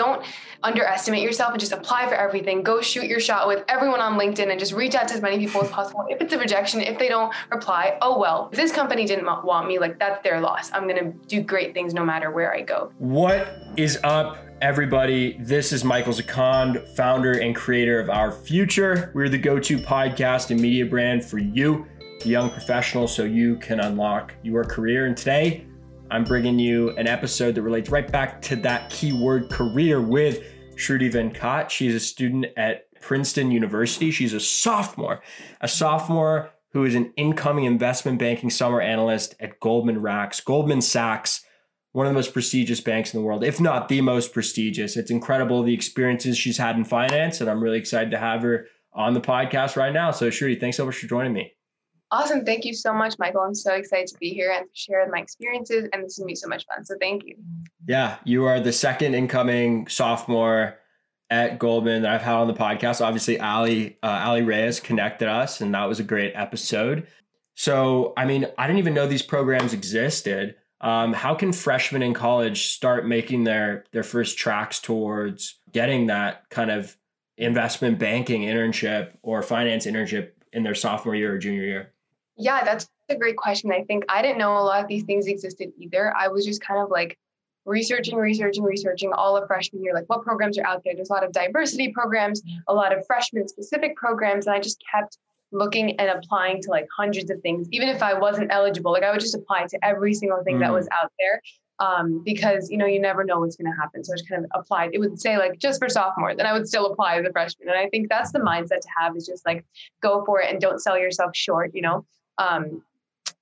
don't underestimate yourself and just apply for everything. Go shoot your shot with everyone on LinkedIn and just reach out to as many people as possible. If it's a rejection, if they don't reply, oh well. This company didn't want me, like that's their loss. I'm gonna do great things no matter where I go. What is up? everybody. This is Michael Sikand, founder and creator of Our Future. We're the go to podcast and media brand for you, the young professional, so you can unlock your career. And today, I'm bringing you an episode that relates right back to that keyword career with Shruti Venkat. She's a student at Princeton University. She's a sophomore, a sophomore who is an incoming investment banking summer analyst at Goldman Sachs. Goldman Sachs one of the most prestigious banks in the world, if not the most prestigious. It's incredible the experiences she's had in finance, and I'm really excited to have her on the podcast right now. So, Shruti, thanks so much for joining me. Awesome. Thank you so much, Michael. I'm so excited to be here and to share my experiences, and this is going to be so much fun. So, thank you. Yeah, you are the second incoming sophomore at Goldman that I've had on the podcast. Obviously, Ali uh, Ali Reyes connected us, and that was a great episode. So, I mean, I didn't even know these programs existed. Um, how can freshmen in college start making their their first tracks towards getting that kind of investment banking internship or finance internship in their sophomore year or junior year? Yeah, that's a great question. I think I didn't know a lot of these things existed either. I was just kind of like researching, researching, researching all of freshman year, like what programs are out there. There's a lot of diversity programs, a lot of freshman specific programs, and I just kept looking and applying to like hundreds of things, even if I wasn't eligible. Like I would just apply to every single thing mm. that was mm. out there. Um, because you know you never know what's going to happen. So I just kind of applied. It would say like just for sophomore, then I would still apply as a freshman. And I think that's the mindset to have is just like go for it and don't sell yourself short. You know, um,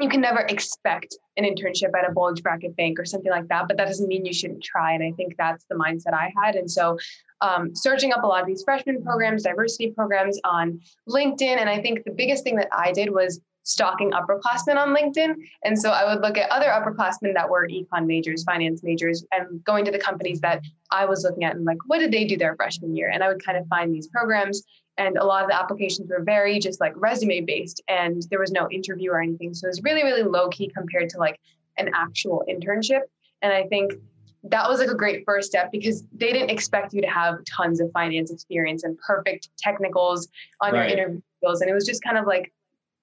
you can never expect an internship at a bulge bracket bank or something like that, but that doesn't mean you shouldn't try. And I think that's the mindset I had. And so um, searching up a lot of these freshman programs, diversity programs on LinkedIn. And I think the biggest thing that I did was stalking upperclassmen on LinkedIn. And so I would look at other upperclassmen that were econ majors, finance majors, and going to the companies that I was looking at and like, what did they do their freshman year? And I would kind of find these programs. And a lot of the applications were very just like resume based, and there was no interview or anything. So it was really, really low key compared to like an actual internship. And I think that was like a great first step because they didn't expect you to have tons of finance experience and perfect technicals on right. your interview skills. And it was just kind of like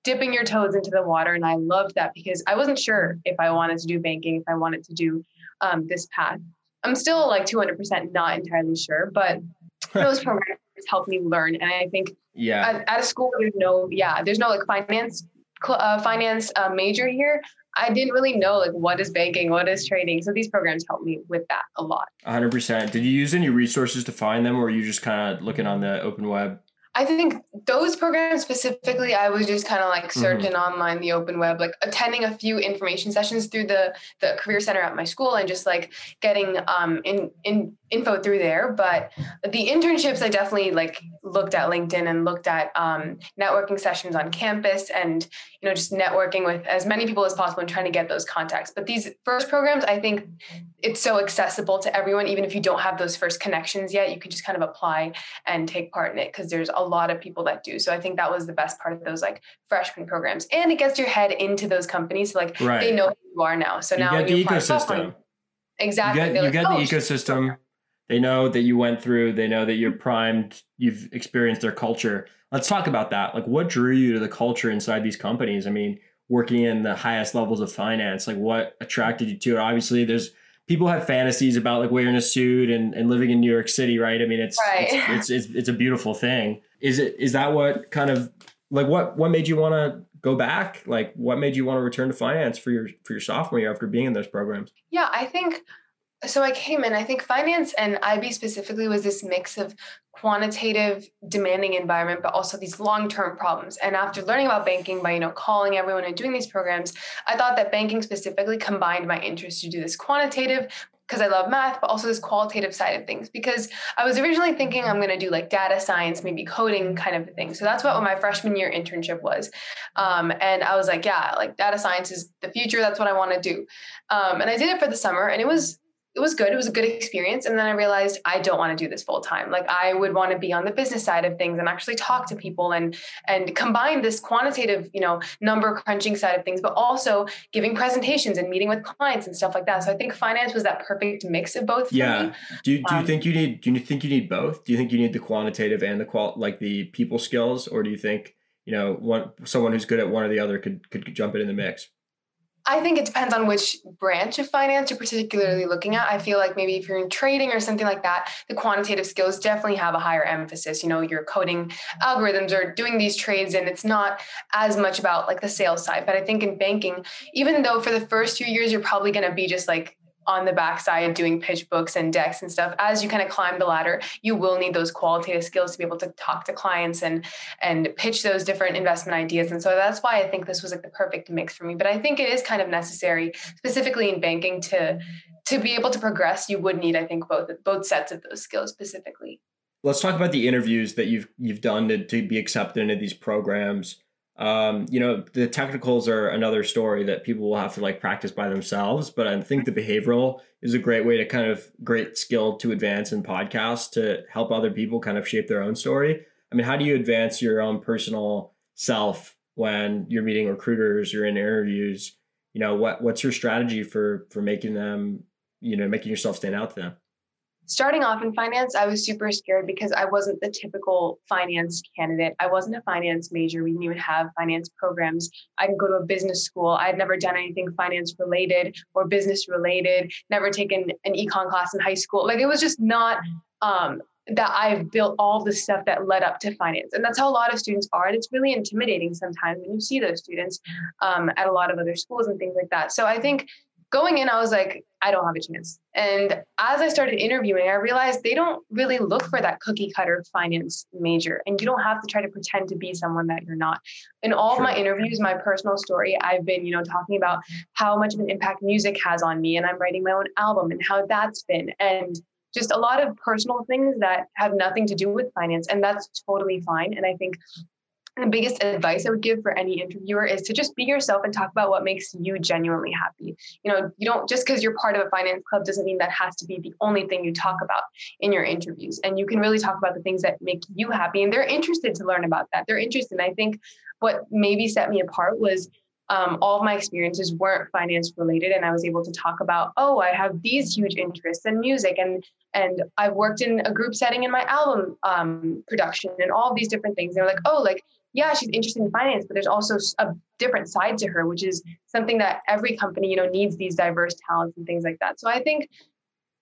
dipping your toes into the water. And I loved that because I wasn't sure if I wanted to do banking, if I wanted to do um, this path. I'm still like 200% not entirely sure, but those programs helped me learn. And I think yeah, at, at a school, there's no, yeah, there's no like finance, uh, finance uh, major here. I didn't really know like what is banking, what is trading. So these programs helped me with that a lot. 100%. Did you use any resources to find them or were you just kind of looking on the open web? I think those programs specifically, I was just kind of like mm-hmm. searching mm-hmm. online, the open web, like attending a few information sessions through the the career center at my school, and just like getting um in in info through there. But the internships, I definitely like looked at LinkedIn and looked at um, networking sessions on campus, and you know just networking with as many people as possible and trying to get those contacts. But these first programs, I think it's so accessible to everyone, even if you don't have those first connections yet, you can just kind of apply and take part in it because there's a lot of people that do. So I think that was the best part of those like freshman programs, and it gets your head into those companies. So like right. they know who you are now. So now you now get the ecosystem. Exactly. You get, you like, get oh, the ecosystem. They know that you went through. They know that you're primed. You've experienced their culture. Let's talk about that. Like, what drew you to the culture inside these companies? I mean, working in the highest levels of finance, like what attracted you to it? Obviously, there's people have fantasies about like wearing a suit and, and living in New York City, right? I mean, it's, right. it's, it's, it's it's a beautiful thing. Is it is that what kind of like what what made you want to go back? Like, what made you want to return to finance for your for your sophomore year after being in those programs? Yeah, I think so I came in, I think finance and IB specifically was this mix of quantitative demanding environment, but also these long-term problems. And after learning about banking by, you know, calling everyone and doing these programs, I thought that banking specifically combined my interest to do this quantitative because I love math, but also this qualitative side of things. Because I was originally thinking I'm going to do like data science, maybe coding kind of thing. So that's what my freshman year internship was. Um, and I was like, yeah, like data science is the future. That's what I want to do. Um, and I did it for the summer, and it was it was good. It was a good experience. And then I realized I don't want to do this full time. Like I would want to be on the business side of things and actually talk to people and and combine this quantitative, you know, number crunching side of things, but also giving presentations and meeting with clients and stuff like that. So I think finance was that perfect mix of both. yeah. Do you, do you um, think you need do you think you need both? Do you think you need the quantitative and the qual like the people skills, or do you think you know one someone who's good at one or the other could could jump in in the mix? I think it depends on which branch of finance you're particularly looking at. I feel like maybe if you're in trading or something like that, the quantitative skills definitely have a higher emphasis. You know, you're coding algorithms or doing these trades, and it's not as much about like the sales side. But I think in banking, even though for the first few years you're probably going to be just like on the backside of doing pitch books and decks and stuff as you kind of climb the ladder you will need those qualitative skills to be able to talk to clients and and pitch those different investment ideas. And so that's why i think this was like the perfect mix for me. But i think it is kind of necessary specifically in banking to to be able to progress you would need i think both both sets of those skills specifically. Let's talk about the interviews that you've you've done to, to be accepted into these programs um, you know, the technicals are another story that people will have to like practice by themselves. But I think the behavioral is a great way to kind of great skill to advance in podcasts to help other people kind of shape their own story. I mean, how do you advance your own personal self when you're meeting recruiters, you're in interviews? You know, what what's your strategy for for making them, you know, making yourself stand out to them? Starting off in finance, I was super scared because I wasn't the typical finance candidate. I wasn't a finance major. We didn't even have finance programs. I didn't go to a business school. I had never done anything finance related or business related, never taken an econ class in high school. Like it was just not um, that I've built all the stuff that led up to finance. And that's how a lot of students are. And it's really intimidating sometimes when you see those students um, at a lot of other schools and things like that. So I think going in, I was like, I don't have a chance. And as I started interviewing, I realized they don't really look for that cookie cutter finance major. And you don't have to try to pretend to be someone that you're not. In all sure. of my interviews, my personal story, I've been, you know, talking about how much of an impact music has on me. And I'm writing my own album and how that's been. And just a lot of personal things that have nothing to do with finance. And that's totally fine. And I think the biggest advice I would give for any interviewer is to just be yourself and talk about what makes you genuinely happy. You know, you don't just because you're part of a finance club doesn't mean that has to be the only thing you talk about in your interviews. And you can really talk about the things that make you happy. And they're interested to learn about that. They're interested. And I think what maybe set me apart was um, all of my experiences weren't finance related and i was able to talk about oh i have these huge interests in music and and i've worked in a group setting in my album um, production and all these different things they're like oh like yeah, she's interested in finance, but there's also a different side to her, which is something that every company, you know, needs these diverse talents and things like that. So I think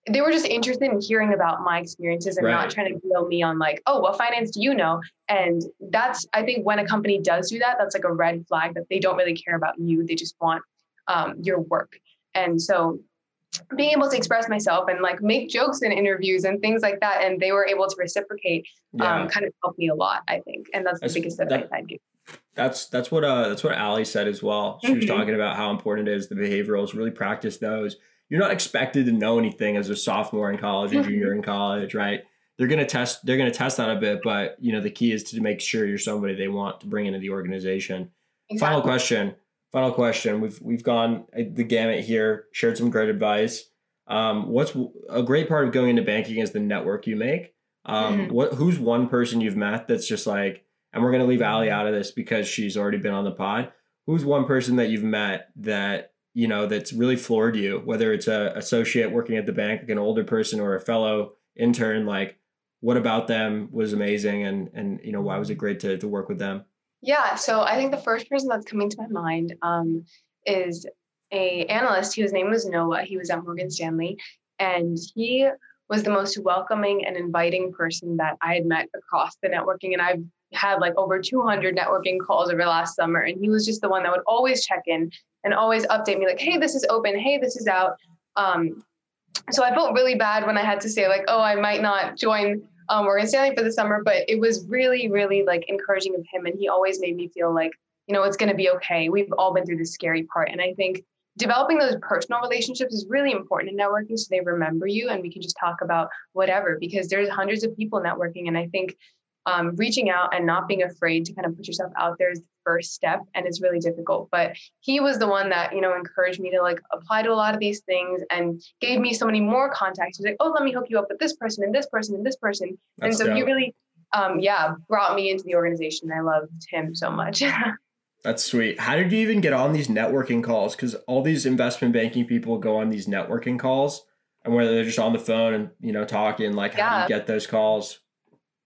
they were just interested in hearing about my experiences and right. not trying to grill me on like, oh, what finance do you know? And that's, I think when a company does do that, that's like a red flag that they don't really care about you. They just want um, your work. And so being able to express myself and like make jokes in interviews and things like that and they were able to reciprocate yeah. um, kind of helped me a lot i think and that's, that's the biggest advice that, i'd give that's that's what uh that's what ali said as well she mm-hmm. was talking about how important it is the behaviorals really practice those you're not expected to know anything as a sophomore in college or junior in college right they're going to test they're going to test that a bit but you know the key is to make sure you're somebody they want to bring into the organization exactly. final question final question. We've we've gone the gamut here, shared some great advice. Um, what's a great part of going into banking is the network you make. Um, mm-hmm. What who's one person you've met that's just like, and we're gonna leave Ali out of this because she's already been on the pod. Who's one person that you've met that you know that's really floored you, whether it's a associate working at the bank, like an older person, or a fellow intern? Like, what about them was amazing, and and you know why was it great to to work with them? Yeah, so I think the first person that's coming to my mind um, is a analyst whose name was Noah. He was at Morgan Stanley, and he was the most welcoming and inviting person that I had met across the networking. And I've had like over 200 networking calls over the last summer, and he was just the one that would always check in and always update me, like, "Hey, this is open. Hey, this is out." Um, so I felt really bad when I had to say like, "Oh, I might not join um, Morgan Stanley for the summer, but it was really, really like encouraging of him. And he always made me feel like, you know, it's going to be okay. We've all been through the scary part. And I think developing those personal relationships is really important in networking so they remember you and we can just talk about whatever because there's hundreds of people networking. And I think um, reaching out and not being afraid to kind of put yourself out there is first step and it's really difficult but he was the one that you know encouraged me to like apply to a lot of these things and gave me so many more contacts he was like oh let me hook you up with this person and this person and this person That's and so dope. he really um, yeah brought me into the organization i loved him so much That's sweet. How did you even get on these networking calls? Because all these investment banking people go on these networking calls, and whether they're just on the phone and you know talking, like yeah. how do you get those calls?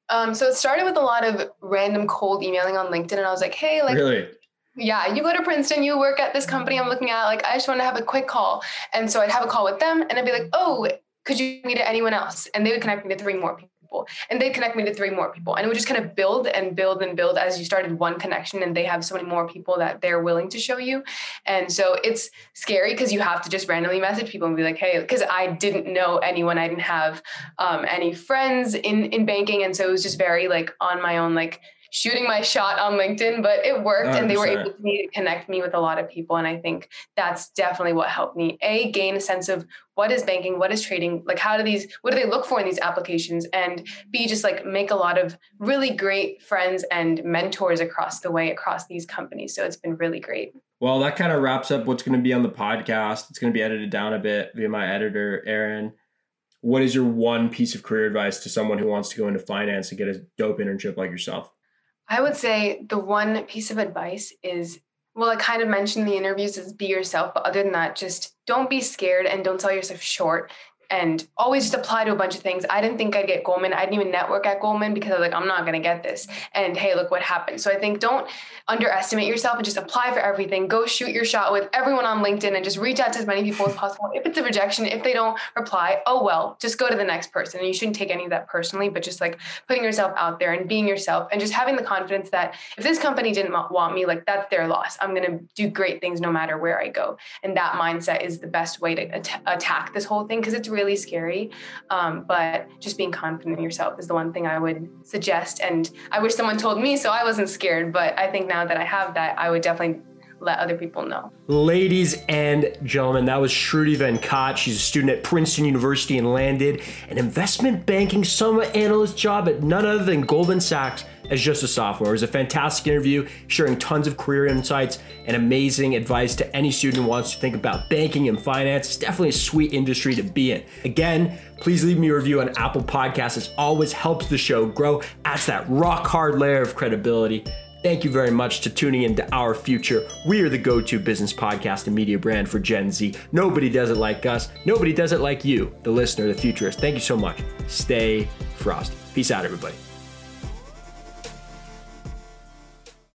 Um, so it started with a lot of random cold emailing on LinkedIn, and I was like, hey, like, really? Yeah, you go to Princeton, you work at this company I'm looking at. Like, I just want to have a quick call, and so I'd have a call with them, and I'd be like, oh, could you meet anyone else? And they would connect me to three more people people. And they connect me to three more people. And it would just kind of build and build and build as you started one connection and they have so many more people that they're willing to show you. And so it's scary because you have to just randomly message people and be like hey because i didn't know anyone. I didn't have um, any friends in in banking. And so it was just very like on my own like shooting my shot on LinkedIn, but it worked 100%. and they were able to connect me with a lot of people. And I think that's definitely what helped me A, gain a sense of what is banking, what is trading, like how do these, what do they look for in these applications? And B, just like make a lot of really great friends and mentors across the way, across these companies. So it's been really great. Well, that kind of wraps up what's going to be on the podcast. It's going to be edited down a bit via my editor, Aaron what is your one piece of career advice to someone who wants to go into finance and get a dope internship like yourself? I would say the one piece of advice is well, I kind of mentioned the interviews is be yourself, but other than that, just don't be scared and don't sell yourself short and always just apply to a bunch of things. I didn't think I'd get Goldman. I didn't even network at Goldman because I was like, I'm not going to get this. And hey, look what happened. So I think don't underestimate yourself and just apply for everything. Go shoot your shot with everyone on LinkedIn and just reach out to as many people as possible. If it's a rejection, if they don't reply, oh well, just go to the next person. And you shouldn't take any of that personally, but just like putting yourself out there and being yourself and just having the confidence that if this company didn't want me, like that's their loss. I'm going to do great things no matter where I go. And that mindset is the best way to at- attack this whole thing because it's really scary. Um, but just being confident in yourself is the one thing I would suggest. And I wish someone told me so I wasn't scared. But I think now that I have that, I would definitely let other people know. Ladies and gentlemen, that was Shruti Venkat. She's a student at Princeton University and landed an investment banking summer analyst job at none other than Goldman Sachs as just a sophomore. It was a fantastic interview, sharing tons of career insights and amazing advice to any student who wants to think about banking and finance. It's definitely a sweet industry to be in. Again, please leave me a review on Apple Podcasts. It always helps the show grow, adds that rock hard layer of credibility. Thank you very much to tuning into Our Future. We are the go to business podcast and media brand for Gen Z. Nobody does it like us. Nobody does it like you, the listener, the futurist. Thank you so much. Stay frosty. Peace out, everybody.